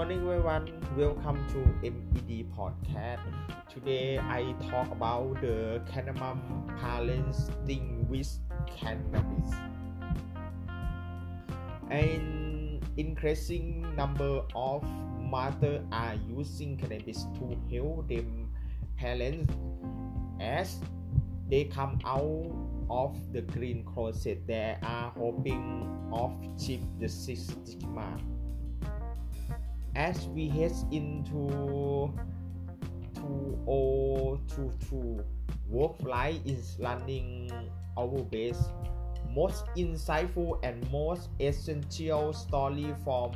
morning everyone. Welcome to MED podcast. Today I talk about the cannabis parenting with cannabis. An increasing number of mothers are using cannabis to help them parents as they come out of the green closet. They are hoping of shift the stigma as we head into 2022 work life is running our base. Most insightful and most essential story from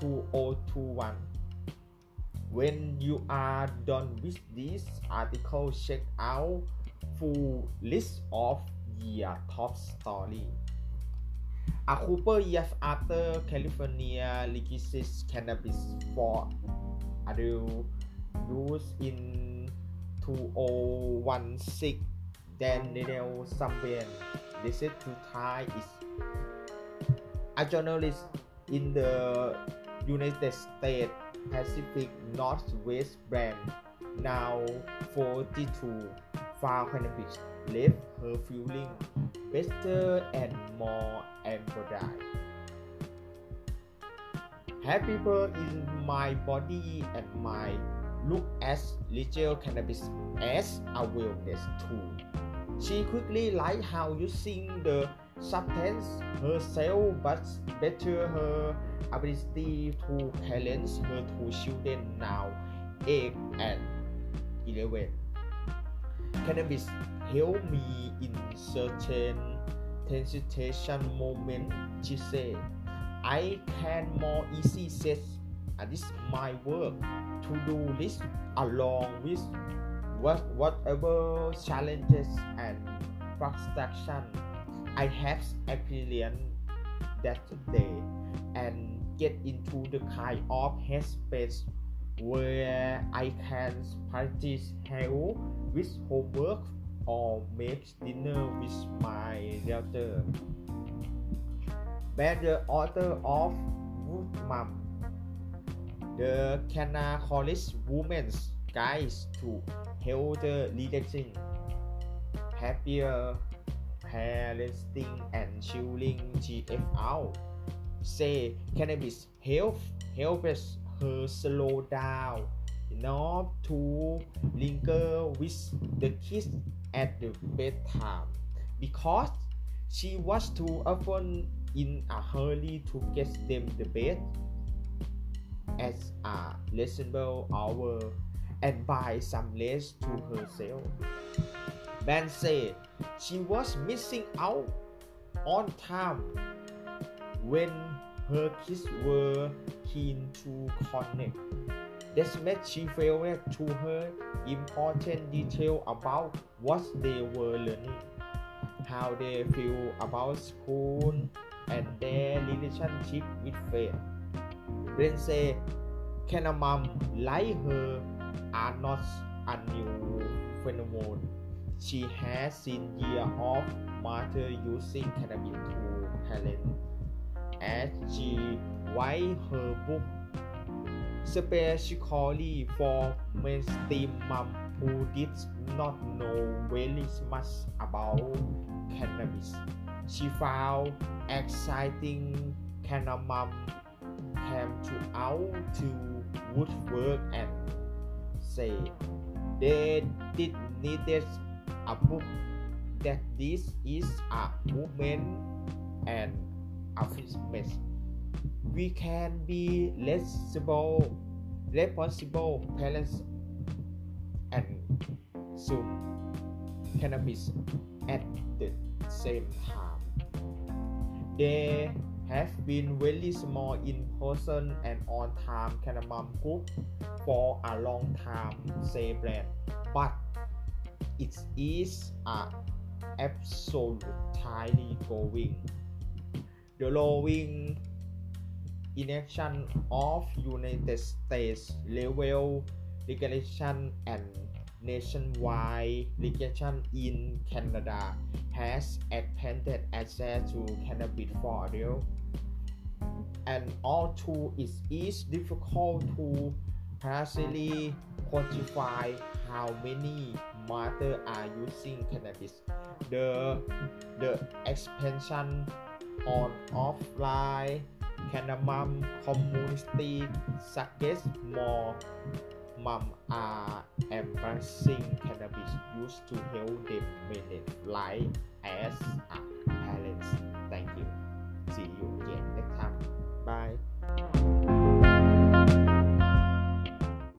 2021 when you are done with this article check out full list of your top story a couple years after California legalized cannabis for adult use in 2016, then Daniel Samben decided to try it. A journalist in the United States Pacific Northwest brand, now 42, found cannabis left her feeling better and more empowered. Happier in my body and mind look as legal cannabis as a wellness tool. She quickly liked how using the substance herself but better her ability to parent her two children now 8 and 11. Cannabis help me in certain tension moment, she said. I can more easy set uh, this my work to do this along with what, whatever challenges and frustration I have experienced that day and get into the kind of headspace where I can practice help with homework or make dinner with my daughter. By the author of Mom, the Cana College Women's Guide to Healthier Relaxing, Happier Parenting and Chilling GFR say cannabis help helps her slow down enough to linger with the kids at the bedtime because she was too often in a hurry to get them to bed as a reasonable hour and buy some rest to herself. Ben said she was missing out on time when her kids were keen to connect. This made she feel to her important detail about what they were learning, how they feel about school, and their relationship with faith. Brand said, Can a mom like her are not a new phenomenon. She has seen years of mother using cannabis to parent as she write her book specifically for mainstream mom who did not know very much about cannabis. She found exciting cannabis came to out to woodwork and say they did needed a book that this is a movement and a fitness we can be responsible, responsible parents and soon cannabis at the same time. They have been very small in person and on time cannabis group for a long time, say Brand, but it is a absolutely going. The growing inaction of United States level legalization and nationwide legalization in Canada has expanded access to cannabis for adults. and all although it is difficult to precisely quantify how many mothers are using cannabis, the the expansion on offline cannabis community suggests more. Mom are embracing cannabis. Use to help them manage life